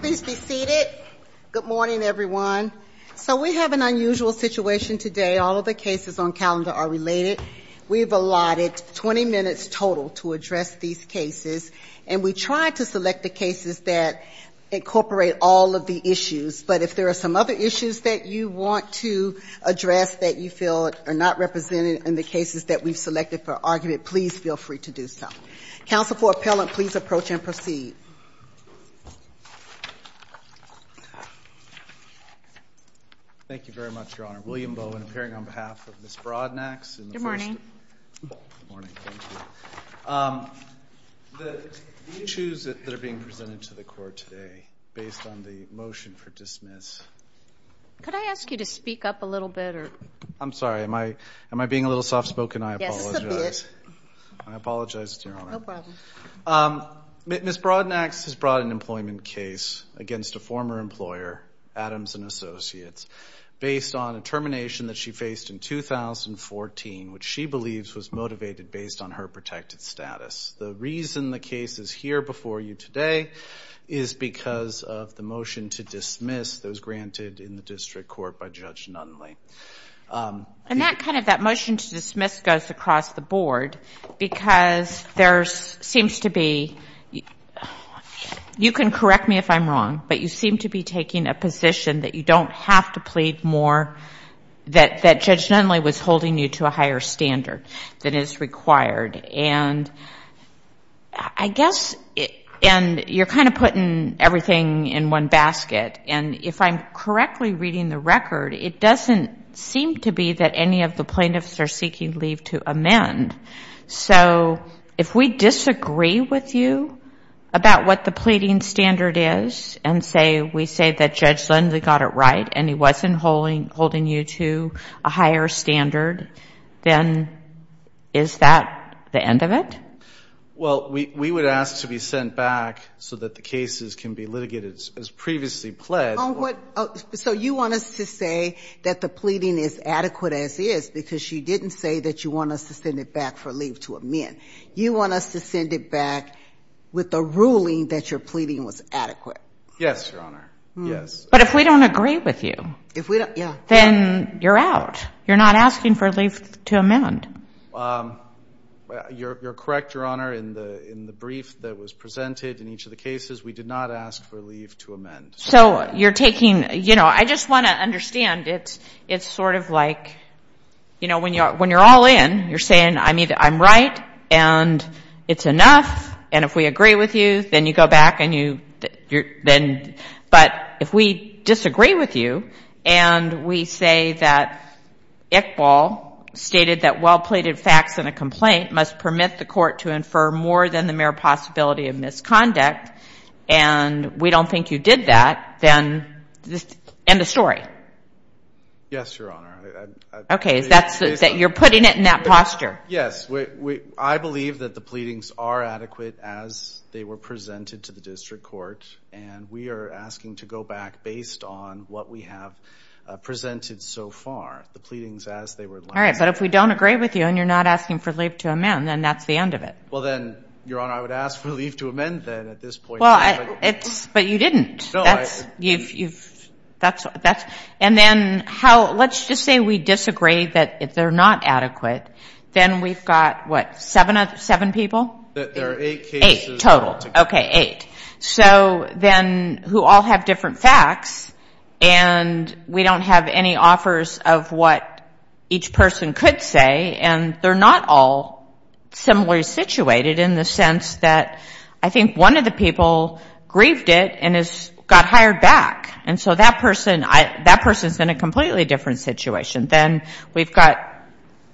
Please be seated. Good morning, everyone. So we have an unusual situation today. All of the cases on calendar are related. We've allotted 20 minutes total to address these cases, and we tried to select the cases that incorporate all of the issues. But if there are some other issues that you want to address that you feel are not represented in the cases that we've selected for argument, please feel free to do so. Counsel for Appellant, please approach and proceed. Thank you very much, Your Honor. William Bowen, appearing on behalf of Ms. Broadnax. Good morning. Good morning. Thank you. Um, the issues that are being presented to the Court today, based on the motion for dismiss. Could I ask you to speak up a little bit? Or I'm sorry. Am I am I being a little soft-spoken? I apologize. Yes, a bit. I apologize, to Your Honor. No problem. Um, Ms. Broadnax has brought an employment case against a former employer, Adams & Associates, based on a termination that she faced in 2014, which she believes was motivated based on her protected status. The reason the case is here before you today is because of the motion to dismiss that was granted in the district court by Judge Nunley. Um, and that kind of, that motion to dismiss goes across the board because there seems to be, you can correct me if I'm wrong, but you seem to be taking a position that you don't have to plead more, that Judge Nunley was holding you to a higher standard than is required. And I guess, and you're kind of putting everything in one basket. And if I'm correctly reading the record, it doesn't seem to be that any of the plaintiffs are seeking leave to amend. So if we disagree with you about what the pleading standard is and say, we say that Judge Nunley got it right and he wasn't holding you to a higher standard, then is that the end of it? Well, we would ask to be sent back so that the cases can be litigated as previously pledged. Oh, so you want us to say that the pleading is adequate as is because you didn't say that you want us to send it back for leave to amend. You want us to send it back with the ruling that your pleading was adequate. Yes, Your Honor. Yes. But if we don't agree with you, If we don't yeah. then you're out. You're not asking for leave to amend. Um you're correct, Your Honor. In the in the brief that was presented in each of the cases, we did not ask for leave to amend. So you're taking, you know, I just want to understand, it's it's sort of like, you know, when you're when you're all in, you're saying I mean, I'm right and it's enough, and if we agree with you, then you go back and you, then, but if we disagree with you and we say that Iqbal stated that well-pleaded facts in a complaint must permit the court to infer more than the mere possibility of misconduct, and we don't think you did that, then end of story. Yes, Your Honor. Okay. That's, that you're putting it in that posture. Yes. I believe that the pleadings are adequate as they were presented to the district court, and we are asking to go back based on what we have uh, presented so far, the pleadings as they were last. All right. But if we don't agree with you and you're not asking for leave to amend, then that's the end of it. Well, then, Your Honor, I would ask for leave to amend then at this point. Well, it's, but you didn't. That's, and then how, let's just say we disagree that if they're not adequate, then we've got, what, seven people? There are eight cases. Eight total. Okay, eight. So then who all have different facts, and we don't have any offers of what each person could say, and they're not all similarly situated in the sense that I think one of the people grieved it and has got hired back, and so that person, that person's in a completely different situation. Then we've got,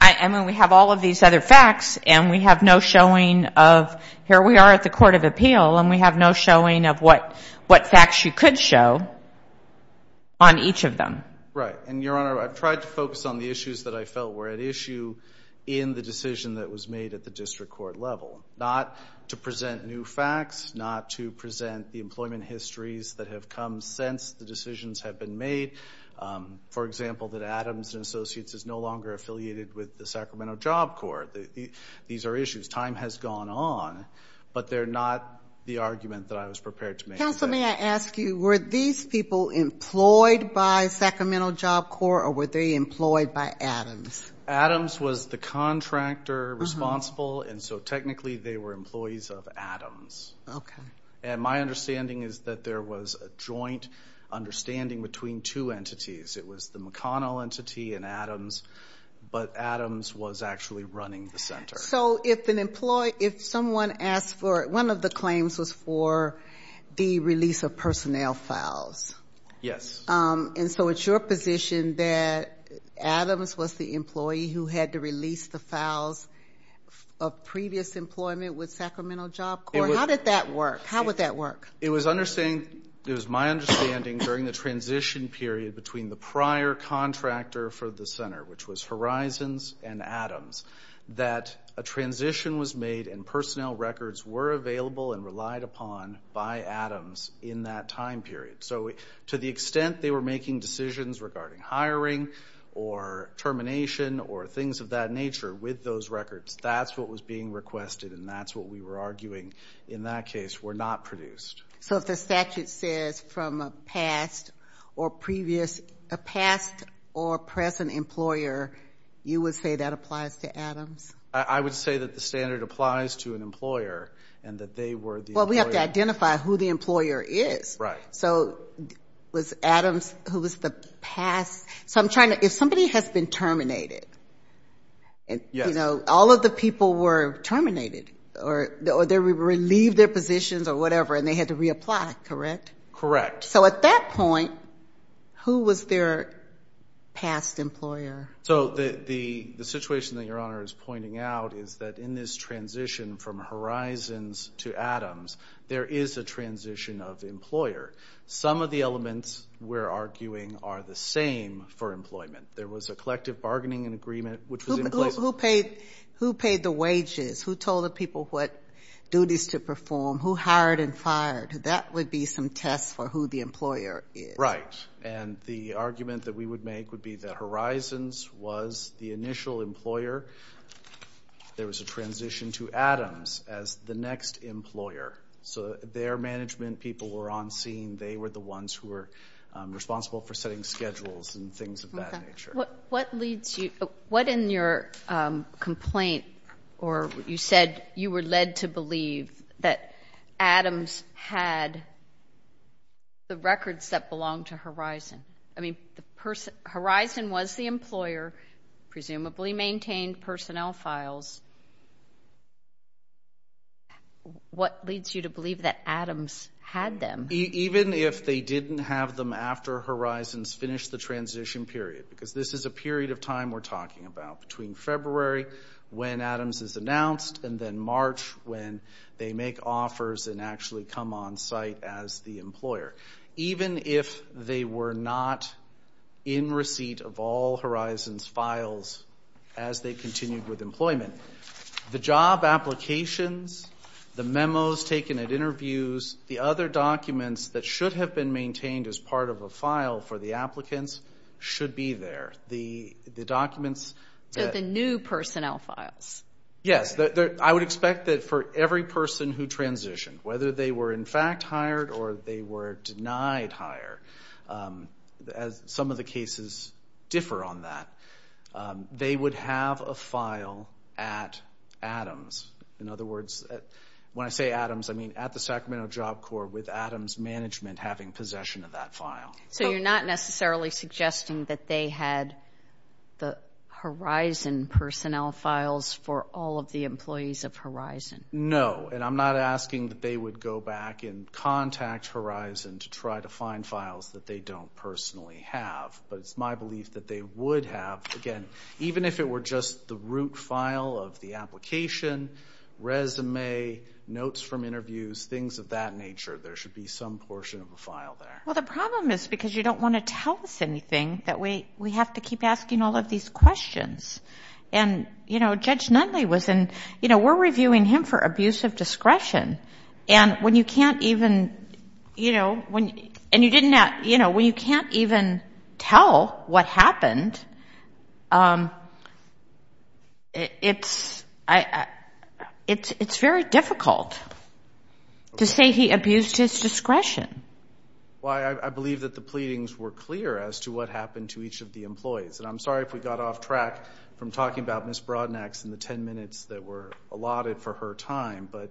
I mean, we have all of these other facts, and we have no showing of, here we are at the Court of Appeal, and we have no showing of what what facts you could show on each of them. Right. And, Your Honor, I've tried to focus on the issues that I felt were at issue in the decision that was made at the district court level, not to present new facts, not to present the employment histories that have come since the decisions have been made. Um, for example, that Adams & Associates is no longer affiliated with the Sacramento Job Corps. These are issues. Time has gone on, but they're not the argument that I was prepared to make. Counsel, may I ask you, were these people employed by Sacramento Job Corps or were they employed by Adams? Adams was the contractor uh-huh. responsible, and so technically they were employees of Adams. Okay. And my understanding is that there was a joint understanding between two entities. It was the McConnell entity and Adams, but Adams was actually running the center. So if an employee, if someone asked for, one of the claims was for the release of personnel files. Yes. Um, and so it's your position that Adams was the employee who had to release the files of previous employment with Sacramento Job Corps? How did that work? How would that work? It was understanding it was my understanding during the transition period between the prior contractor for the center, which was Horizons and Adams, that a transition was made and personnel records were available and relied upon by Adams in that time period. So to the extent they were making decisions regarding hiring or termination or things of that nature with those records, that's what was being requested and that's what we were arguing in that case were not produced. So if the statute says from a past or previous, a past or present employer, you would say that applies to Adams? I would say that the standard applies to an employer and that they were the employer. Well, we have to identify who the employer is. Right. So was Adams, who was the past, so I'm trying to, if somebody has been terminated, and you know, all of the people were terminated or they relieved their positions or whatever and they had to reapply, correct? Correct. So at that point, who was their past employer? So the situation that Your Honor is pointing out is that in this transition from Horizons to Adams, there is a transition of employer. Some of the elements we're arguing are the same for employment. There was a collective bargaining agreement which was in place. Who paid the wages? Who told the people what duties to perform? Who hired and fired? That would be some tests for who the employer is. Right. And the argument that we would make would be that Horizons was the initial employer. There was a transition to Adams as the next employer. So their management people were on scene. They were the ones who were um, responsible for setting schedules and things of that nature. What leads you, what in your um, complaint or you said you were led to believe that Adams had the records that belonged to Horizon? I mean, Horizon was the employer, presumably maintained personnel files. What leads you to believe that Adams had them? Even if they didn't have them after Horizons finished the transition period, because this is a period of time we're talking about, between February when Adams is announced and then March when they make offers and actually come on site as the employer. Even if they were not in receipt of all Horizons files as they continued with employment, the job applications, the memos taken at interviews, the other documents that should have been maintained as part of a file for the applicants should be there. The documents. So the new personnel files? Yes. I would expect that for every person who transitioned, whether they were in fact hired or they were denied hire, um, as some of the cases differ on that, um, they would have a file at Adams. In other words, when I say Adams, I mean at the Sacramento Job Corps with Adams management having possession of that file. So you're not necessarily suggesting that they had the Horizon personnel files for all of the employees of Horizon? No. And I'm not asking that they would go back and contact Horizon to try to find files that they don't personally have. But it's my belief that they would have, again, even if it were just the root file of the application, resume, notes from interviews, things of that nature, there should be some portion of a file there. Well, the problem is because you don't want to tell us anything that we have to keep asking all of these questions. And, you know, Judge Nunley was in, you know, we're reviewing him for abuse of discretion. And when you can't even, you know, when, and you didn't have, you know, when you can't even tell what happened, um, it's very difficult. To say he abused his discretion. Well, I believe that the pleadings were clear as to what happened to each of the employees. And I'm sorry if we got off track from talking about Ms. Broadnax in the 10 minutes that were allotted for her time. But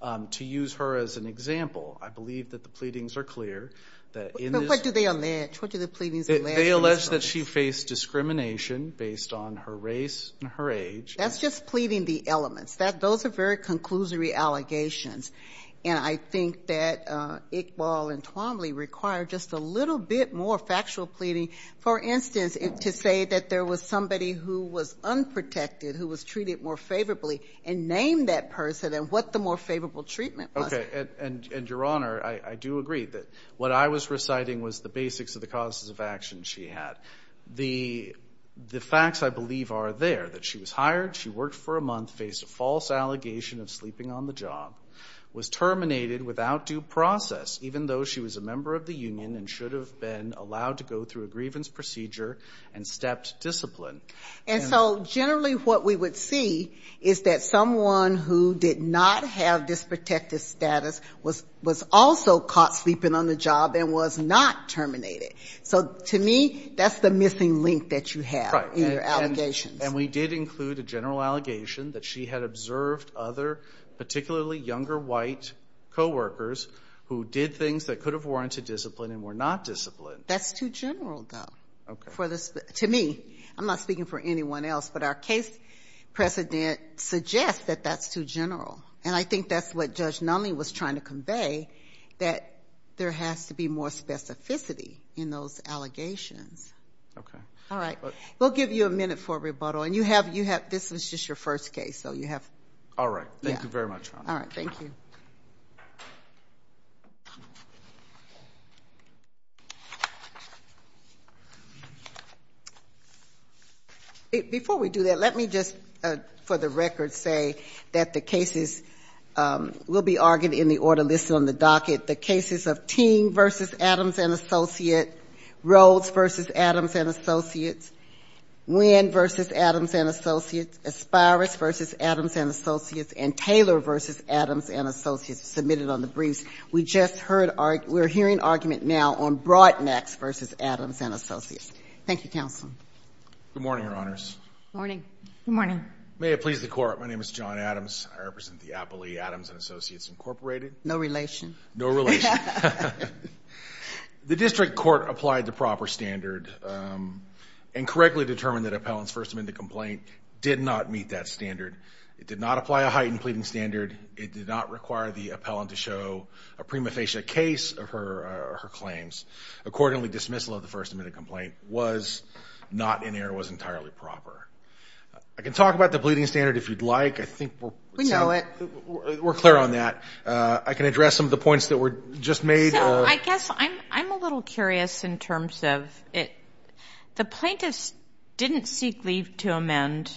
Um, to use her as an example, I believe that the pleadings are clear. But what do they allege? What do the pleadings allege? They allege that she faced discrimination based on her race and her age. That's just pleading the elements. Those are very conclusory allegations. And I think that uh, Iqbal and Twombly require just a little bit more factual pleading. For instance, to say that there was somebody who was unprotected, who was treated more favorably, and name that person and what the more favorable treatment was. Okay. And, Your Honor, I do agree that what I was reciting was the basics of the causes of action she had. The the facts, I believe, are there. That she was hired, she worked for a month, faced a false allegation of sleeping on the job, was terminated without due process, even though she was a member of the union and should have been allowed to go through a grievance procedure and stepped discipline. And so generally what we would see is that someone who did not have this protective status was also caught sleeping on the job and was not terminated. So to me, that's the missing link that you have in your allegations. And we did include a general allegation that she had observed other, particularly younger white coworkers who did things that could have warranted discipline and were not disciplined. That's too general, though. Okay. To me, I'm not speaking for anyone else, but our case precedent suggests that that's too general. And I think that's what Judge Nunley was trying to convey, that there has to be more specificity in those allegations. Okay. All right. We'll give you a minute for rebuttal. And you have you have, this was just your first case, so you have. All right. Thank you very much, Your Honor. All right. Thank you. Before we do that, let me just, uh, for the record, say that the cases um, will be argued in the order listed on the docket. The cases of Ting v. Adams & Associates, Rhodes v. Adams & Associates, Wynn v. Adams & Associates, Aspirus v. Adams & Associates, and Taylor v. Adams & Associates submitted on the briefs. We just heard, we're hearing argument now on Broadnax v. Adams & Associates. Thank you, counsel. Good morning, Your Honors. Morning. Good morning. May it please the Court, my name is John Adams. I represent the Appellee Adams & Associates, Incorporated. No relation. No relation. The district court applied the proper standard um, and correctly determined that Appellant's First Amended complaint did not meet that standard. It did not apply a heightened pleading standard. It did not require the appellant to show a prima facie case of her uh, her claims. Accordingly, dismissal of the First Amended complaint was not in error, was entirely proper. I can talk about the pleading standard if you'd like. I think we're We know it. We're clear on that. Uh, I can address some of the points that were just made. So uh- I guess I'm I'm a little curious in terms of it. The plaintiffs didn't seek leave to amend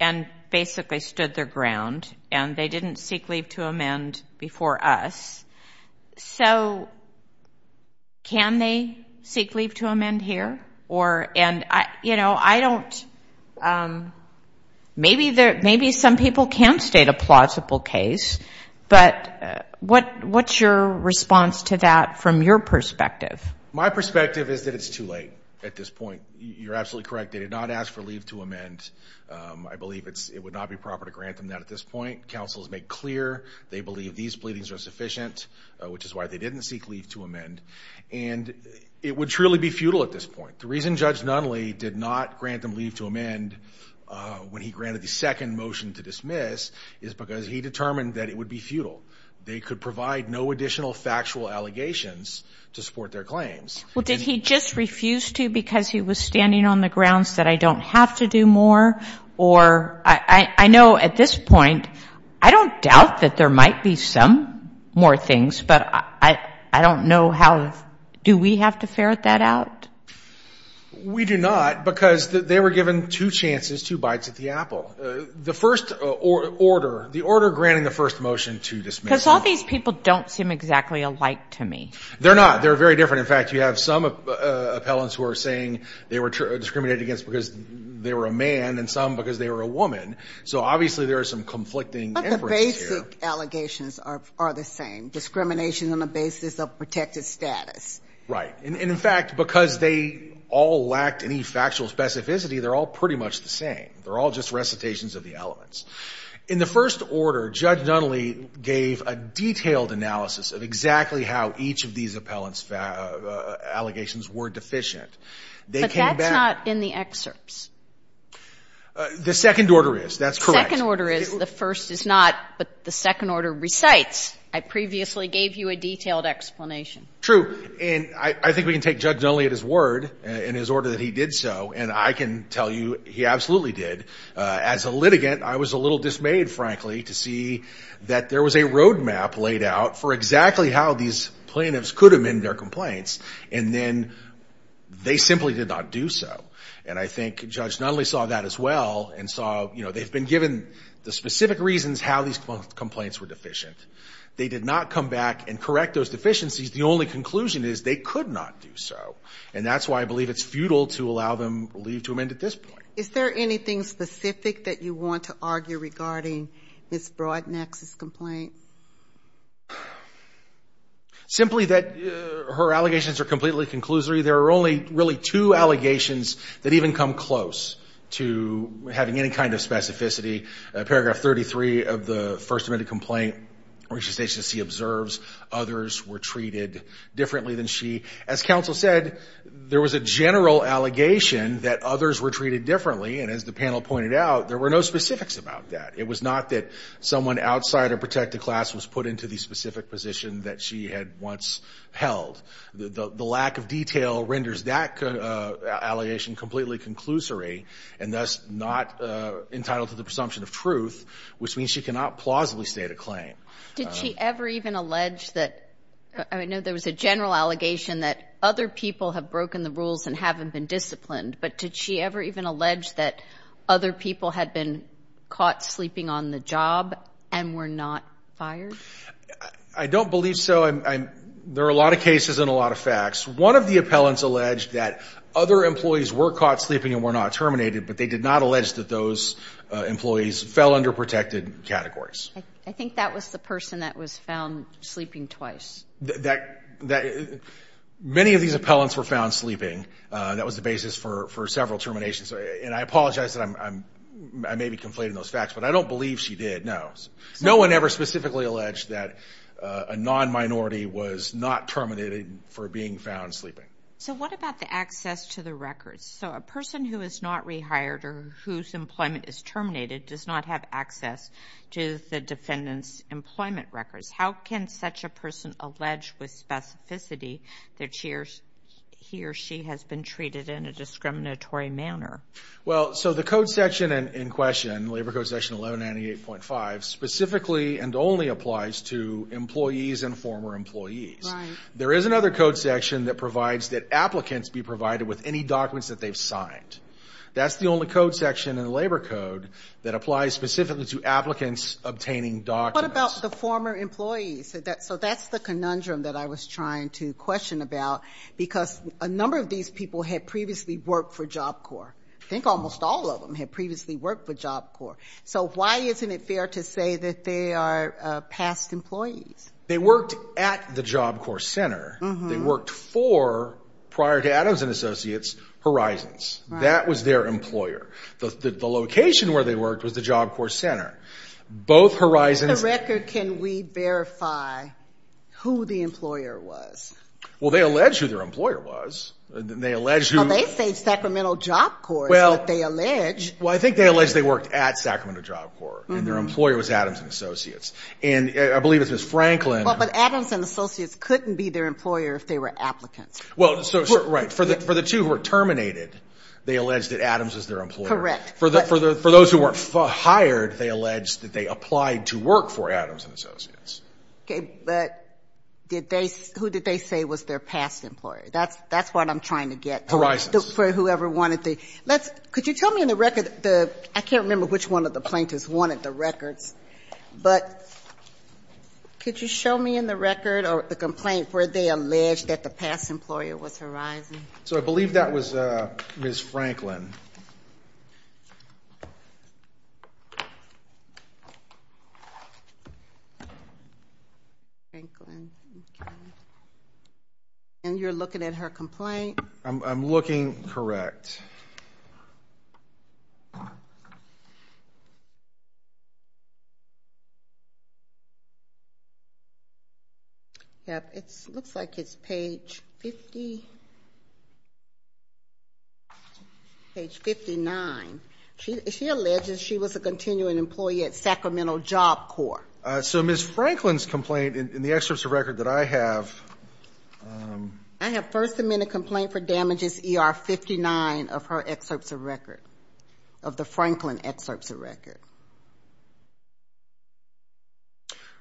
and basically stood their ground, and they didn't seek leave to amend before us. So can they seek leave to amend here? Or and, I you know, I don't, um, maybe there maybe some people can state a plausible case, but uh, what, what's your response to that from your perspective? My perspective is that it's too late at this point. You're absolutely correct. They did not ask for leave to amend. Um I believe it's it would not be proper to grant them that at this point. Counsel has made clear they believe these pleadings are sufficient, which is why they didn't seek leave to amend. And it would truly be futile at this point. The reason Judge Nunley did not grant them leave to amend uh when he granted the second motion to dismiss is because he determined that it would be futile. They could provide no additional factual allegations to support their claims. Well, did he just refuse to because he was standing on the grounds that I don't have to do more? Or I I know at this point, I don't doubt that there might be some more things, but I I don't know how, do we have to ferret that out? We do not because they were given two chances, two bites at the apple. Uh, the first uh, order, the order granting the first motion to dismiss. Because all these people don't seem exactly alike to me. They're not. They're very different. In fact, you have some uh, appellants who are saying they were discriminated against because they were a man and some because they were a woman. So obviously there are some conflicting But the basic allegations are the same, discrimination on the basis of protected status. Right. And in fact, because they all lacked any factual specificity, they're all pretty much the same. They're all just recitations of the elements. In the first order, Judge Nunley gave a detailed analysis of exactly how each of these appellants' uh, allegations were deficient. They But that's not in the excerpts. Uh, the second order is. That's correct. The Second order is. The first is not, but the second order recites. I previously gave you a detailed explanation. True. And I think we can take Judge Nunley at his word uh, in his order that he did so. And I can tell you he absolutely did. Uh, as a litigant, I was a little dismayed, frankly, to see that there was a roadmap laid out for exactly how these plaintiffs could amend their complaints. And then they simply did not do so. And I think Judge Nunley saw that as well and saw, you know, they've been given the specific reasons how these complaints were deficient. They did not come back and correct those deficiencies. The only conclusion is they could not do so. And that's why I believe it's futile to allow them leave to amend at this point. Is there anything specific that you want to argue regarding Ms. Broadnax's complaint? Simply that uh, her allegations are completely conclusory. There are only really two allegations that even come close to having any kind of specificity. Uh, paragraph 33 of the First Amended complaint, where she states that she observes others were treated differently than she. As counsel said, there was a general allegation that others were treated differently. And as the panel pointed out, there were no specifics about that. It was not that someone outside a protected class was put into the specific position that she had once held. The lack of detail renders that uh, allegation completely conclusory and thus not uh, entitled to the presumption of truth, which means she cannot plausibly state a claim. Did she um, ever even allege that, I know there was a general allegation that other people have broken the rules and haven't been disciplined, but did she ever even allege that other people had been caught sleeping on the job and were not fired? I don't believe so. There are a lot of cases and a lot of facts. One of the appellants alleged that other employees were caught sleeping and were not terminated, but they did not allege that those uh, employees fell under protected categories. I think that was the person that was found sleeping twice. Th that that many of these appellants were found sleeping. Uh that was the basis for several terminations. And I apologize that I'm I'm I may be conflating those facts, but I don't believe she did, no. No one ever specifically alleged that a non-minority was not terminated for being found sleeping. So what about the access to the records? So a person who is not rehired or whose employment is terminated does not have access to the defendant's employment records. How can such a person allege with specificity that he or she has been treated in a discriminatory manner? Well, so the code section in question, Labor Code Section 1198.5, specifically and only applies to employees and former employees. There is another code section that provides that applicants be provided with any documents that they've signed. That's the only code section in the Labor Code that applies specifically to applicants obtaining documents. What about the former employees? So that's the conundrum that I was trying to question about, because a number of these people had previously worked for Job Corps. I think almost all of them had previously worked for Job Corps. So why isn't it fair to say that they are uh, past employees? They worked at the Job Corps Center. Mm-hmm. They worked for, prior to Adams & Associates, Horizons. That was their employer. The location where they worked was the Job Corps Center. Both Horizons... On the record, can we verify who the employer was? Well, they allege who their employer was. They allege who... Well, they say Sacramento Job Corps is what they allege. Well, I think they allege they worked at Sacramento Job Corps, and their mm-hmm. employer was Adams & Associates. And uh, I believe it was Franklin... Well, but Adams & Associates couldn't be their employer if they were applicants. Well, so, right. For the two who were terminated, they allege that Adams was their employer. Correct. For those who weren't hired, they allege that they applied to work for Adams & Associates. Okay, but who did they say was their past employer? That's that's what I'm trying to get to. Horizons. For whoever wanted the... Let's could you tell me in the record, the I can't remember which one of the plaintiffs wanted the records, but could you show me in the record or the complaint where they alleged that the past employer was Horizon? So I believe that was uh, Ms. Franklin. And you're looking at her complaint? I'm looking correct. Yep, it looks like it's page 50. Page 59. She alleges she was a continuing employee at Sacramento Job Corps. Uh, so Ms. Franklin's complaint, in the excerpts of record that I have. I have First Amended complaint for damages ER 59 of her excerpts of record, of the Franklin excerpts of record.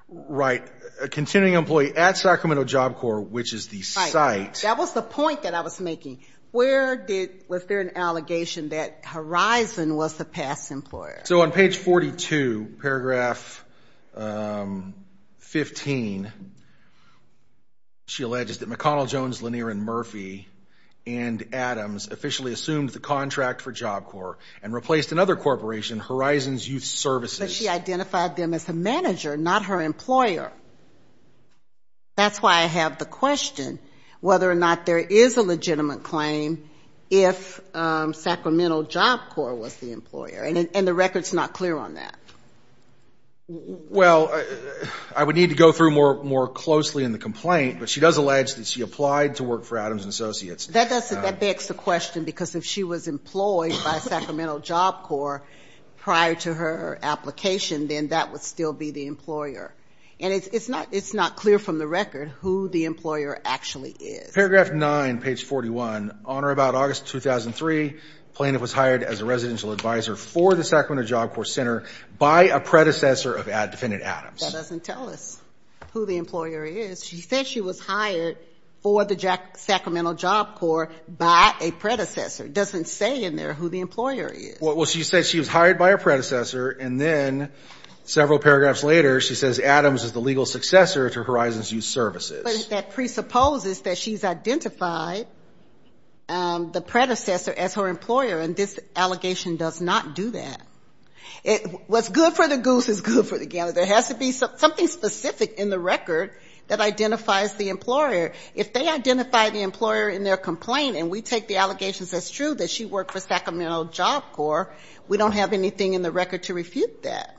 Right. A continuing employee at Sacramento Job Corps, which is the site. That was the point that I was making. Where did, was there an allegation that Horizon was the past employer? So on page 42, paragraph 15, she alleges that McConnell, Jones, Lanier, and Murphy and Adams officially assumed the contract for Job Corps and replaced another corporation, Horizons Youth Services. But she identified them as the manager, not her employer. That's why I have the question whether or not there is a legitimate claim if um, Sacramento Job Corps was the employer. And the record's not clear on that. Well, I would need to go through more closely in the complaint, but she does allege that she applied to work for Adams and Associates. That um, begs the question, because if she was employed by Sacramento Job Corps prior to her application, then that would still be the employer. And it's not clear from the record who the employer actually is. Paragraph 9, page 41, on or about August 2003, plaintiff was hired as a residential advisor for the Sacramento Job Corps Center by a predecessor of Defendant Adams. That doesn't tell us who the employer is. She said she was hired for the Sacramento Job Corps by a predecessor. It doesn't say in there who the employer is. Well, she said she was hired by a predecessor, and then several paragraphs later, she says Adams is the legal successor to Horizons Youth Services. But that presupposes that she's identified Um, the predecessor as her employer, and this allegation does not do that. What's good for the goose is good for the gander. There has to be something specific in the record that identifies the employer. If they identify the employer in their complaint, and we take the allegations as true that she worked for Sacramento Job Corps, we don't have anything in the record to refute that.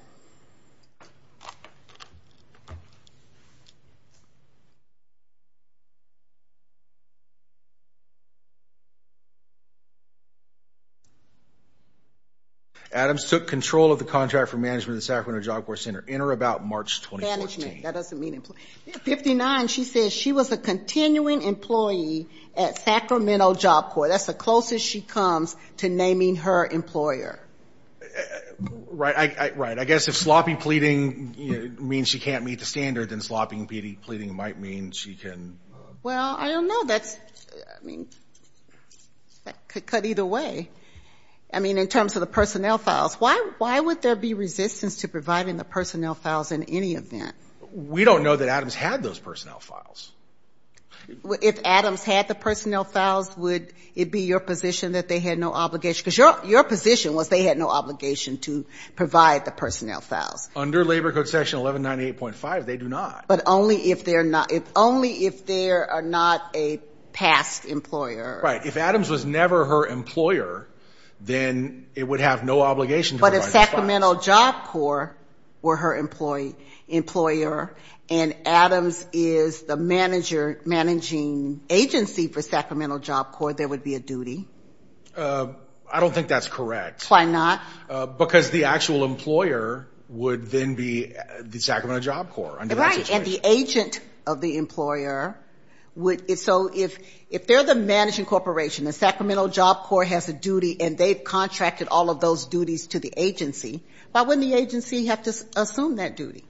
Adams took control of the contract for management of the Sacramento Job Corps Center in or about March 2014. Management. That doesn't mean employee. 59, she says she was a continuing employee at Sacramento Job Corps. That's the closest she comes to naming her employer. Right. Right. I guess if sloppy pleading means she can't meet the standard, then sloppy pleading might mean she can. Uh, well, I don't know. That's, I mean, that could cut either way. I mean, in terms of the personnel files. Why why would there be resistance to providing the personnel files in any event? We don't know that Adams had those personnel files. If Adams had the personnel files, would it be your position that they had no obligation? Because your your position was they had no obligation to provide the personnel files. Under Labor Code Section 1198.5, they do not. But only if they're not, if only if they are not a past employer. Right. If Adams was never her employer, then it would have no obligation to provide the files. But if Sacramento Job Corps were her employer, and Adams is the manager, managing agency for Sacramento Job Corps, there would be a duty. Uh, I don't think that's correct. Why not? Uh, because the actual employer would then be the Sacramento Job Corps under that situation. Right. And the agent of the employer would, so if if they're the managing corporation, the Sacramento Job Corps has a duty and they've contracted all of those duties to the agency, why wouldn't the agency have to assume that duty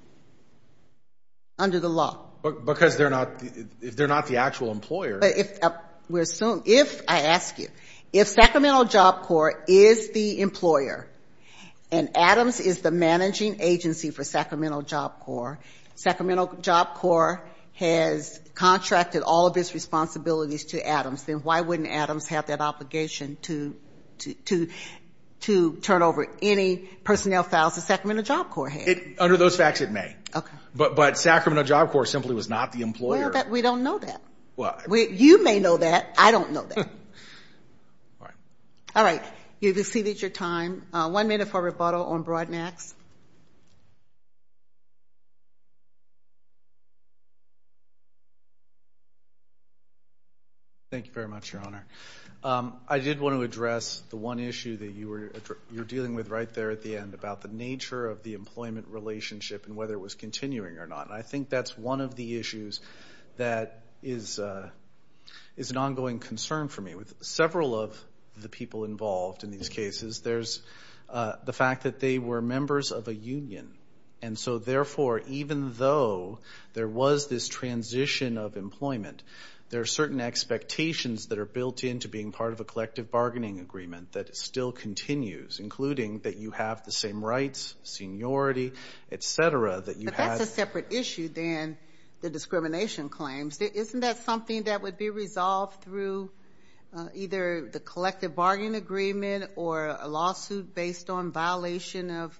under the law? Because they're not, if they're not the actual employer. But if, uh, we're assuming, if, I ask you, if Sacramento Job Corps is the employer and Adams is the managing agency for Sacramento Job Corps, Sacramento Job Corps has contracted all of its responsibilities to Adams, then why wouldn't Adams have that obligation to to to to turn over any personnel files the Sacramento Job Corps has? Under those facts, it may. Okay. But but Sacramento Job Corps simply was not the employer. Well, we don't know that. Well you may know that. I don't know that. All right. All right. You've exceeded your time. Uh, one minute for rebuttal on Broadnax. Thank you very much, Your Honor. I did want to address the one issue that you were you're dealing with right there at the end about the nature of the employment relationship and whether it was continuing or not. And I think that's one of the issues that is uh is an ongoing concern for me. With several of the people involved in these cases, there's the fact that they were members of a union. And so, therefore, even though there was this transition of employment, there are certain expectations that are built into being part of a collective bargaining agreement that still continues, including that you have the same rights, seniority, et cetera, that you had. But that's a separate issue than the discrimination claims. Isn't that something that would be resolved through uh, either the collective bargaining agreement or a lawsuit based on violation of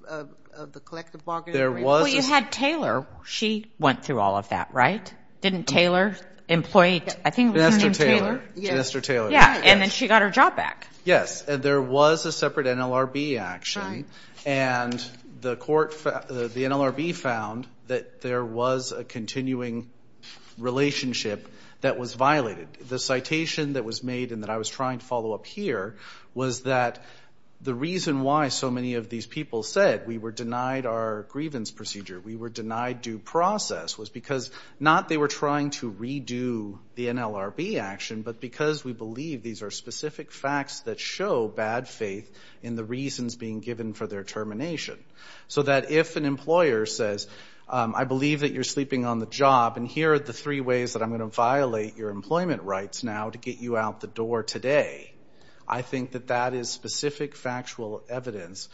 the collective bargaining agreement? Well, you had Taylor. She went through all of that, right? Didn't um, Taylor employ, I think it was her name Taylor? Mr. Taylor. Yeah, and then she got her job back. Yes, and there was a separate NLRB action. And the court, the NLRB found that there was a continuing relationship that was violated. The citation that was made and that I was trying to follow up here was that the reason why so many of these people said we were denied our grievance procedure, we were denied due process, was because not they were trying to redo the NLRB action, but because we believe these are specific facts that show bad faith in the reasons being given for their termination. So that if an employer says, um, I believe that you're sleeping on the job, and here are the three ways that I'm going to violate your employment rights now to get you out the door today, I think that that is specific factual evidence.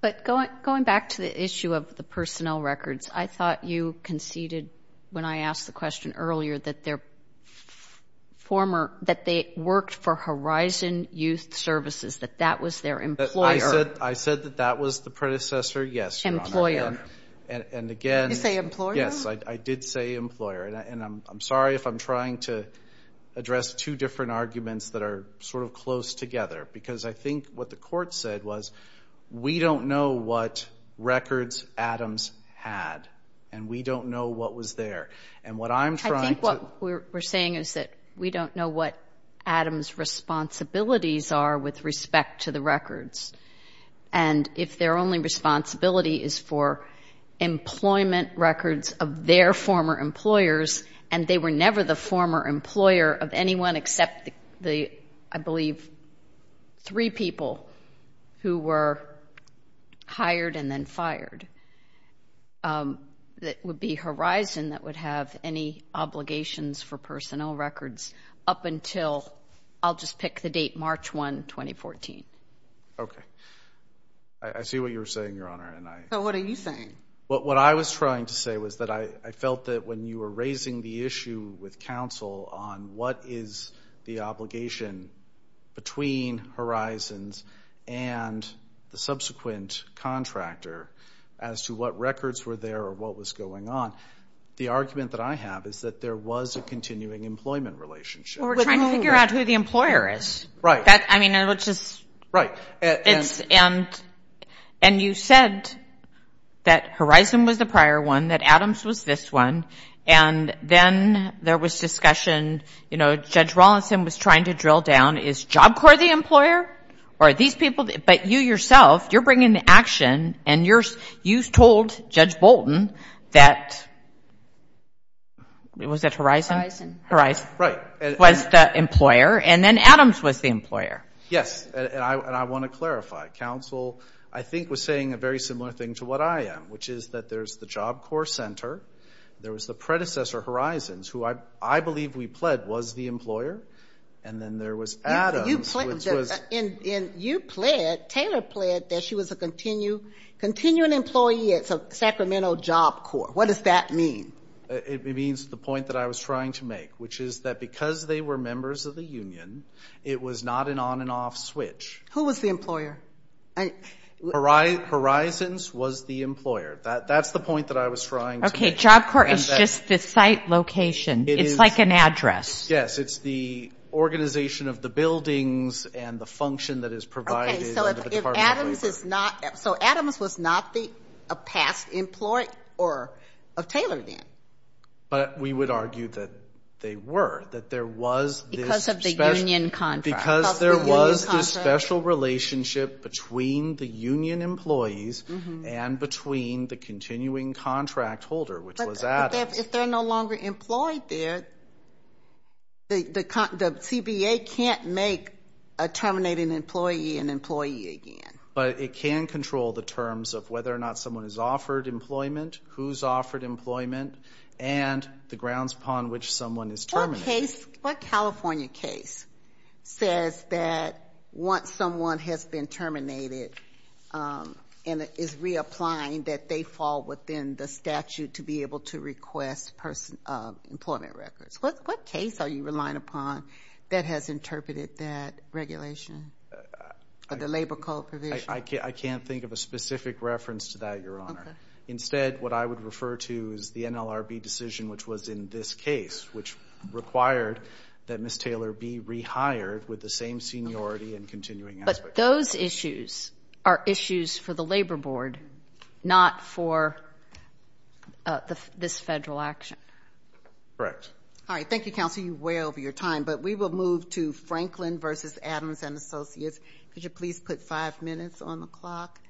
But going back to the issue of the personnel records, I thought you conceded when I asked the question earlier that their former, that they worked for Horizon Youth Services, that that was their employer. I said I said that that was the predecessor, yes, Your Honor. Employer. And again. Did you say employer? Yes, I did say employer. And I'm sorry if I'm trying to address two different arguments that are sort of close together, because I think what the court said was we don't know what records Adams had, and we don't know what was there. And what I'm trying to. I think what we're saying is that we don't know what Adams' responsibilities are with respect to the records. And if their only responsibility is for employment records of their former employers, and they were never the former employer of anyone except the, I believe, three people who were hired and then fired, um, that would be Horizon that would have any obligations for personnel records up until, I'll just pick the date, March 1, 2014. Okay. I see what you're saying, Your Honor. And I So what are you saying? What I was trying to say was that I felt that when you were raising the issue with counsel on what is the obligation between Horizons and the subsequent contractor as to what records were there or what was going on, the argument that I have is that there was a continuing employment relationship. Well, we're trying to figure out who the employer is. Right. I mean, which is. Right. And you said that Horizon was the prior one, that Adams was this one, and then there was discussion, you know, Judge Rawlinson was trying to drill down, is Job Corps the employer? Or are these people, but you yourself, you're bringing the action, and you told Judge Bolton that, was it Horizon? Horizon. Horizon. Right. Was the employer, and then Adams was the employer. Yes, and I want to clarify. Counsel, I think, was saying a very similar thing to what I am, which is that there's the Job Corps Center, there was the predecessor, Horizons, who I believe we pled was the employer, and then there was Adams, which was. Uh, you pled, Taylor pled that she was a continuing employee at Sacramento Job Corps. What does that mean? Uh, it means the point that I was trying to make, which is that because they were members of the union, it was not an on and off switch. Who was the employer? Horizons was the employer. That's the point that I was trying to make. Okay, Job Corps is just the site location. It's like an address. Yes, it's the organization of the buildings and the function that is provided Okay, so under if the if Department of Adams Labor. is not, so Adams was not the, a past employee or of Taylor then? But we would argue that they were, that there was this Because of the union contract. Because Because there was this special relationship between the union employees Mm-hmm. and between the continuing contract holder, which But- was but they're- Adams. If they're no longer employed there, the, the, the CBA can't make a terminating employee an employee again. But it can control the terms of whether or not someone is offered employment, who's offered employment, and the grounds upon which someone is terminated. What case, what California case says that once someone has been terminated um, and is reapplying, that they fall within the statute to be able to request person, uh, employment records? What, what case are you relying upon that has interpreted that regulation? Or the labor code provision? I, I, can't, think of a specific reference to that, Your Honor. Instead, what I would refer to is the NLRB decision, which was in this case, which required that Ms. Taylor be rehired with the same seniority and continuing But those issues are issues for the Labor Board, not for uh, this federal action. Correct. All right, thank you, counsel. You're way over your time, but we will move to Franklin versus Adams and Associates. Could you please put five minutes on the clock?